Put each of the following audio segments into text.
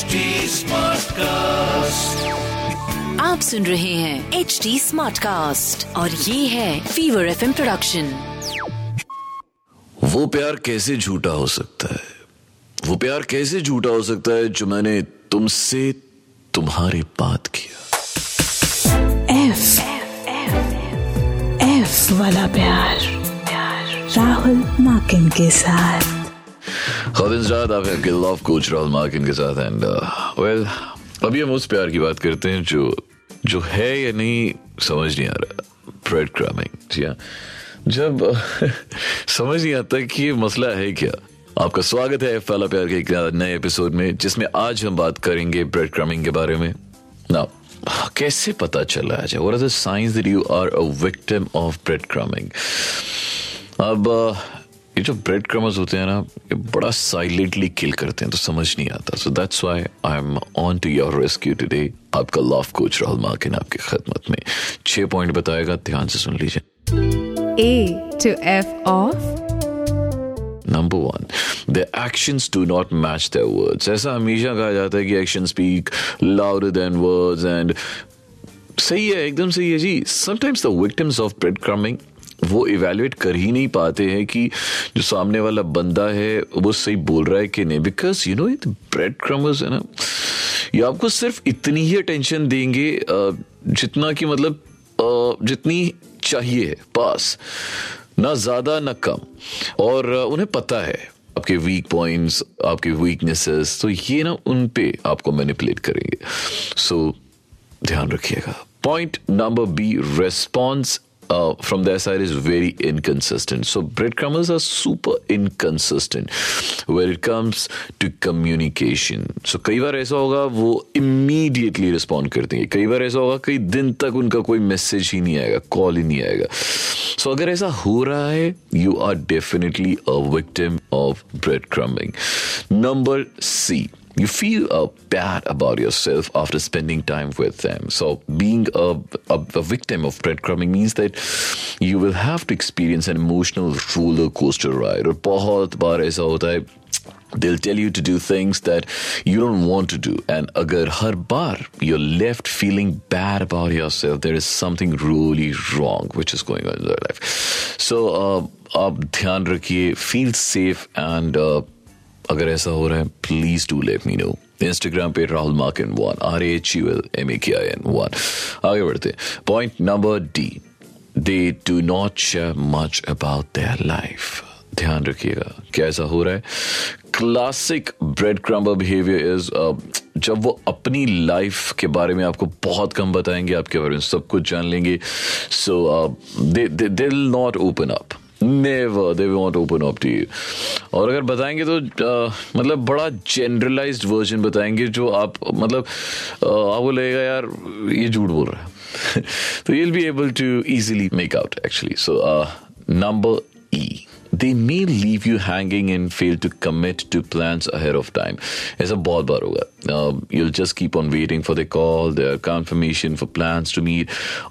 HD Smartcast. आप सुन रहे हैं एच डी स्मार्ट कास्ट और ये है फीवर एफ़ प्रोडक्शन वो प्यार कैसे झूठा हो सकता है? वो प्यार कैसे झूठा हो सकता है जो मैंने तुमसे तुम्हारी बात किया? एफ़ एफ़ एफ़ वाला प्यार, प्यार। राहुल माकिन के साथ। खातिन साथ आप गिल ऑफ़ कोच राहुल मार्किन के साथ एंड वेल अभी हम उस प्यार की बात करते हैं जो जो है या नहीं, समझ नहीं आ रहा. ब्रेड क्रमिंग जी हाँ? जब, समझ नहीं आता कि ये मसला है क्या? आपका स्वागत है फैला प्यार के एक नए एपिसोड में, जिसमें आज हम बात करेंगे ब्रेड क्रमिंग के बारे में. ना कैसे पता चला है what are the science that you are a victim of breadcrumbing अब ये जो ब्रेड क्रमर्स होते हैं ना ये बड़ा साइलेंटली किल करते हैं तो समझ नहीं आता। So that's why I am on to your rescue today आपका लव कोच राहुल मार्किन आपकी खदमत में। छह पॉइंट बताएगा ध्यान से सुन लीजिए। A to F of? Number one the actions do not match their words ऐसा हमेशा कहा जाता है कि action speak louder than words and सही है एकदम सही है जी। Sometimes the victims of breadcrumbing वो इवेल्युएट कर ही नहीं पाते हैं कि जो सामने वाला बंदा है वो सही बोल रहा है कि नहीं? Because you know it breadcrumbers है ना। ये आपको सिर्फ़ इतनी ही अटेंशन देंगे जितना कि मतलब जितनी चाहिए पास। ना ज़्यादा ना कम। और उन्हें पता है आपके वीक पॉइंट्स आपके वीकनेसेस तो ये ना उन पे आपको मैनिपुलेट करेंगे। सो so, ध्यान रखिएगा। Point number B response uh, from their side is very inconsistent. So breadcrumbers are super inconsistent where it comes to communication. So कई बार ऐसा होगा वो immediately respond करते हैं कई बार ऐसा होगा कई दिन तक उनका कोई मैसेज ही नहीं आएगा कॉल ही नहीं आएगा सो so, अगर ऐसा हो रहा है you are definitely a victim of breadcrumbing number C you feel uh, bad about yourself after spending time with them. So, being a, a, a victim of breadcrumbing means that you will have to experience an emotional roller coaster ride. और बहुत बार ऐसा होता है They'll tell you to do things that you don't want to do. And agar har bar you're left feeling bad about yourself, there is something really wrong which is going on in your life. So, uh, आप ध्यान रखिए, feel safe and uh, अगर ऐसा हो रहा है please do let me know Instagram पे Rahul Makin one R H U L M A K I N one आगे बढ़ते point number D they do not share much about their life ध्यान रखिएगा, कैसा हो रहा है? Classic breadcrumber behaviour is जब वो अपनी लाइफ के बारे में आपको बहुत कम बताएँगे, आपके बारे में सब कुछ जान लेंगे। So they they not open up never they want open up to you और अगर बताएँगे तो आ, मतलब बड़ा जनरलाइज्ड वर्जन बताएँगे जो आप मतलब आप आपको लगेगा यार ये झूठ बोल रहा है. तो you will be able to easily make out actually so number E they may leave you hanging and fail to commit to plans ahead of time ऐसा बहुत बार होगा uh, you'll just keep on waiting for the call their confirmation for plans to meet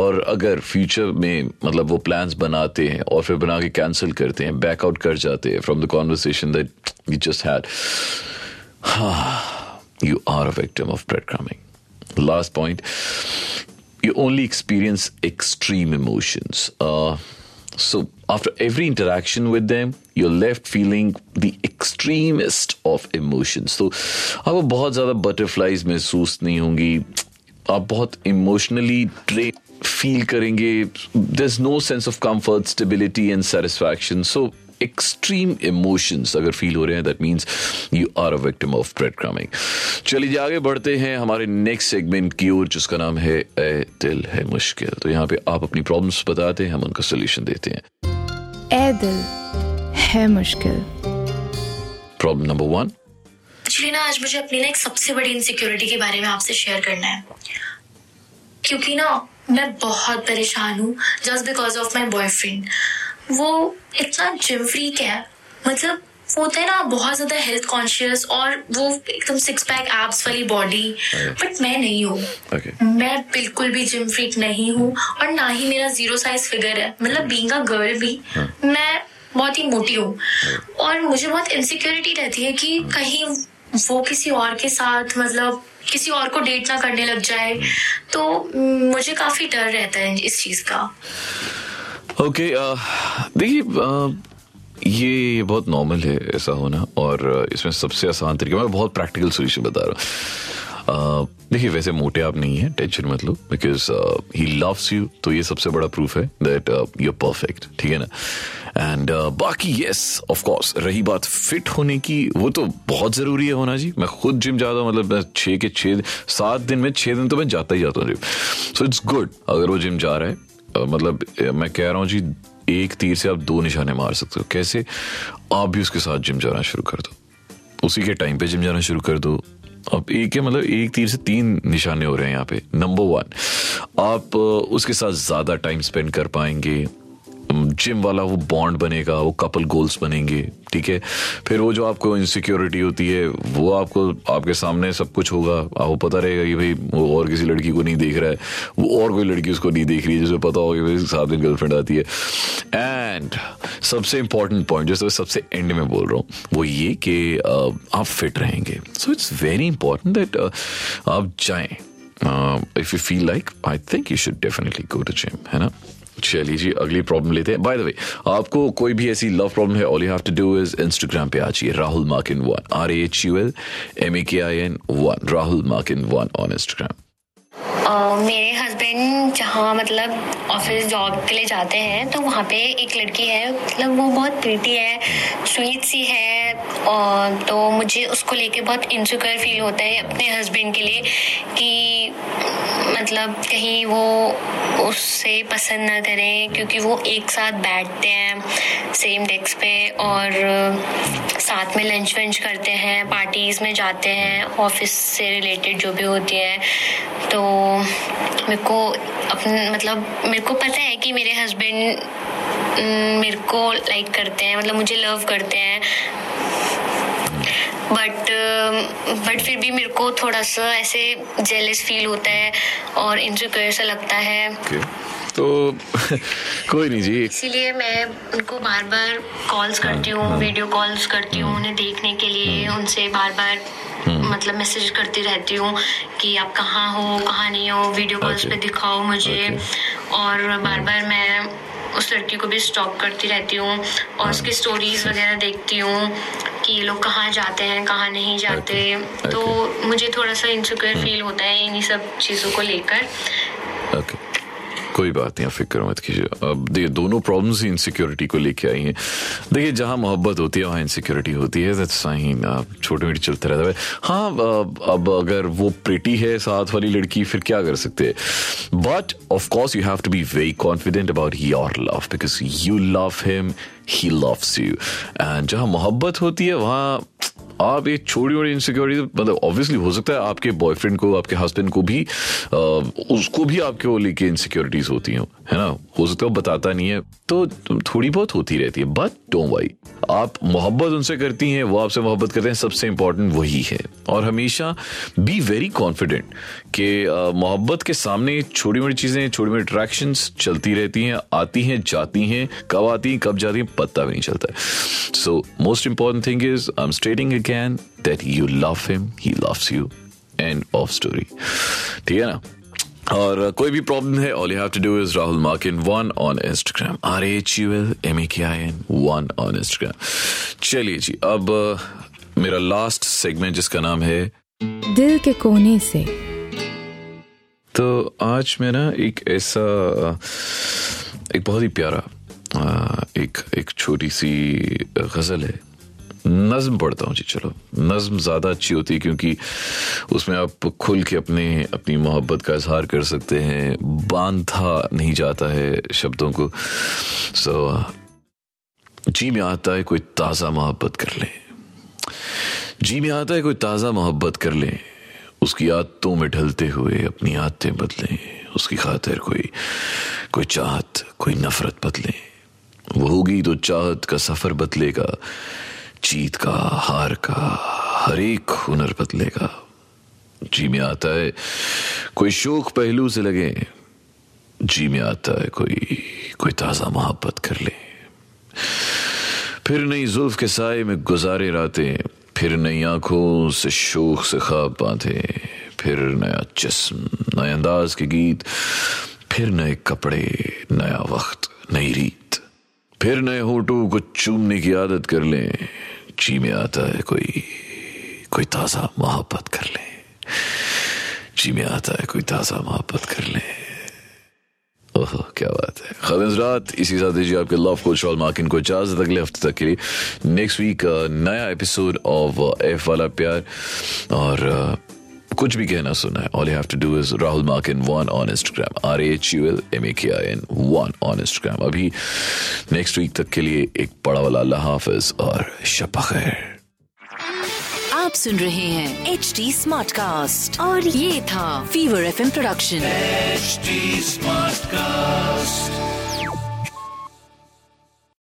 और अगर future में मतलब वो plans बनाते हैं और फिर बना के कैंसिल करते हैं बैक आउट कर जाते हैं from the conversation that you just had you are a victim of breadcrumbing last point you only experience extreme emotions uh, so after every interaction with them you're left feeling the extremest of emotions so आपको बहुत ज़्यादा butterflies महसूस नहीं होंगी आप बहुत emotionally tray feel करेंगे there is no sense of comfort stability and satisfaction so extreme emotions अगर फील हो रहे हैं that means you are a victim of breadcrumbing चलिए आगे बढ़ते हैं हमारे नेक्स्ट सेगमेंट की ओर जिसका नाम है ए दिल है मुश्किल। तो यहाँ पे आप अपनी प्रॉब्लम्स बताते हैं हम उनका सोल्यूशन देते हैं। ए दिल है मुश्किल। प्रॉब्लम नंबर वन एक्चुअली ना आज मुझे अपनी ना एक सबसे बड़ी इनसिक्योरिटी के बारे में आपसे शेयर करना है। क्योंकि ना मैं बहुत परेशान हूँ just because of my boyfriend वो इतना जिम फ्रीक है। मतलब वो होता है ना बहुत ज़्यादा हेल्थ कॉन्शियस और वो एकदम सिक्स पैक एब्स वाली बॉडी बट मैं नहीं हूँ। ओके मैं बिल्कुल भी जिम फ्रीक नहीं हूँ और ना ही मेरा ज़ीरो साइज़ फिगर है। मतलब बींग अ गर्ल भी मैं बहुत ही मोटी हूँ। और मुझे बहुत इनसिक्योरिटी रहती है कि कहीं वो किसी और के साथ मतलब किसी और को डेट ना करने लग जाए। तो मुझे काफ़ी डर रहता है इस चीज़ का। ओके देखिए uh, ये बहुत नॉर्मल है ऐसा होना और uh, इसमें सबसे आसान तरीका मैं बहुत प्रैक्टिकल सोल्यूशन बता रहा हूँ। Uh, देखिए वैसे मोटे आप नहीं है टेंशन मत लो बिकॉज़ ही लव्स यू तो ये सबसे बड़ा प्रूफ है दैट यू परफेक्ट ठीक है ना? एंड uh, बाकी यस ऑफ़ कोर्स रही बात फिट होने की वो तो बहुत ज़रूरी है होना जी। मैं खुद जिम जाता हूँ मतलब मैं छः के छः सात दिन में छः दिन तो मैं जाता ही जाता हूँ जिम सो इट्स गुड अगर वो जिम जा रहा है uh, मतलब मैं कह रहा हूँ जी, एक तीर से आप दो निशाने मार सकते हो। कैसे? आप भी उसके साथ जिम जाना शुरू कर दो। उसी के टाइम पे जिम जाना शुरू कर दो। अब एक है मतलब एक तीर से तीन निशाने हो रहे हैं यहाँ पे। नंबर वन आप उसके साथ ज़्यादा टाइम स्पेंड कर पाएँगे। जिम वाला वो बॉन्ड बनेगा, वो कपल गोल्स बनेंगे, ठीक है? फिर वो जो आपको इनसिक्योरिटी होती है, वो आपको, आपके सामने सब कुछ होगा। आपको पता रहेगा कि भाई, वो और किसी लड़की को नहीं देख रहा है। वो और कोई लड़की उसको नहीं देख रही है, जिसे पता होगा कि सात दिन गर्लफ्रेंड आती है। एंड सबसे इंपॉर्टेंट पॉइंट जो सबसे एंड में बोल रहा हूँ, वो ये कि आप फिट रहेंगे। So it's very important that आप जाएँ। If you feel like I think you should definitely go to gym है ना? चलिए जी अगली प्रॉब्लम लेते हैं। बाय द वे आपको कोई भी ऐसी लव प्रॉब्लम है all you have to do is Instagram पे आ जाइए Rahul Makin one R H U L M A K I N one Rahul Makin one on Instagram मेरे हस्बैंड जहाँ मतलब ऑफ़िस जॉब के लिए जाते हैं तो वहाँ पे एक लड़की है मतलब वो बहुत प्रीति है स्वीट सी है और तो मुझे उसको लेके बहुत इनसिक्योर फील होता है अपने हस्बैंड के लिए कि मतलब कहीं वो उससे पसंद ना करें, क्योंकि वो एक साथ बैठते हैं सेम डेस्क पे और साथ में लंच वंच करते हैं पार्टीज़ में जाते हैं ऑफ़िस से रिलेटेड जो भी होती है। तो मेरे को अपने मतलब मेरे को पता है कि मेरे हस्बैंड मेरे को लाइक करते हैं मतलब मुझे लव करते हैं। बट बट फिर भी मेरे को थोड़ा सा ऐसे जेलस फील होता है और इनसिक्योर सा लगता है। Okay. तो कोई नहीं जी। इसीलिए मैं उनको बार बार कॉल्स करती हूँ वीडियो कॉल्स करती हूँ उन्हें देखने के लिए उनसे बार बार मतलब मैसेज करती रहती हूँ कि आप कहाँ हो कहाँ नहीं हो वीडियो कॉल्स पे दिखाओ मुझे। और बार बार मैं उस लड़की को भी स्टॉक करती रहती हूँ और उसकी स्टोरीज वगैरह देखती हूँ। कि ये लोग कहाँ जाते हैं कहाँ नहीं जाते okay. तो okay. मुझे थोड़ा सा इनसिक्योर फील होता है इन्हीं सब चीज़ों को लेकर okay. कोई बात नहीं फ़िक्र मत कीजिए। अब देखिए, दोनों प्रॉब्लम्स ही इनसिक्योरिटी को लेके आई हैं। देखिए, जहाँ मोहब्बत होती है, वहाँ इनसिक्योरिटी होती है। दैट्स फाइन छोटे मोटे चलते रहता है। हाँ अब अगर वो प्रिटी है साथ वाली लड़की, फिर क्या कर सकते हैं? But of course you have to be very confident about your love because you love him he loves you and जहाँ मोहब्बत होती है, वहाँ आप ये छोटी छोटी इनसिक्योरिटी मतलब ऑब्वियसली हो सकता है आपके बॉयफ्रेंड को आपके हस्बैंड को भी आ, उसको भी आपके वो लेके इनसिक्योरिटीज होती हैं है ना? हो सकता है बताता नहीं है तो थोड़ी बहुत होती रहती है बट डोंट वाई आप मोहब्बत उनसे करती हैं वो आपसे मोहब्बत करते हैं सबसे इंपॉर्टेंट वही है। और हमेशा बी वेरी कॉन्फिडेंट कि मोहब्बत के सामने छोटी मोटी चीज़ें छोटी मोटी अट्रैक्शन चलती रहती हैं आती हैं जाती हैं कब आती हैं कब जाती हैं पता भी नहीं चलता है। So most important thing is I am stating again that you love him he loves you end of story ठीक है ना? और कोई भी प्रॉब्लम है all you have to do is Rahul Markin one on Instagram R H U L M A K I N one on Instagram चलिए जी अब मेरा लास्ट सेगमेंट जिसका नाम है दिल के कोने से। तो आज मैं ना एक ऐसा एक बहुत ही प्यारा एक एक छोटी सी गज़ल है। नज्म पढ़ता हूँ जी, चलो। नज्म ज़्यादा अच्छी होती है क्योंकि उसमें आप खुल के अपने, अपनी मोहब्बत का इजहार कर सकते हैं। बांधा नहीं जाता है शब्दों को। सो जी में आता है कोई ताज़ा मोहब्बत कर ले। जी में आता है कोई ताज़ा मोहब्बत कर ले। उसकी आदतों में ढलते हुए अपनी आदतें बदलें। उसकी खातिर कोई कोई चाहत, कोई नफरत बदलें। वो होगी तो चाहत का सफ़र बदलेगा। जीत का, हार का, हर एक हुनर बदलेगा। जी में आता है, कोई शोक पहलू से लगे। जी में आता है, कोई कोई ताज़ा मोहब्बत कर ले। फिर नई जुल्फ के साय में गुजारे रातें, फिर नई आँखों से शोक से खाब बांधे, फिर नया जिस्म, नए अंदाज के गीत, फिर नए कपड़े, नया वक्त, नई रीत। फिर नए होटू को चूमने की आदत कर लें। जी में आता है कोई कोई ताज़ा मोहब्बत कर ले। जी में आता है कोई ताज़ा मोहब्बत कर ले। ओह, क्या बात है। खालिद रात, इसी साथ दीजिए आपके लव कोच और मार्किन को इजाज़त अगले हफ़्ते तक के लिए। नेक्स्ट वीक नया एपिसोड ऑफ़ एफ़ वाला प्यार। और कुछ भी कहना सुना है all you have to do is Rahul Makin one on Instagram R H U L M A K I N one on Instagram अभी नेक्स्ट वीक तक के लिए एक बड़ा वाला अल्लाह हाफिज और शब खैर। आप सुन रहे हैं एच डी स्मार्ट कास्ट और ये था fever F production H smart Smartcast.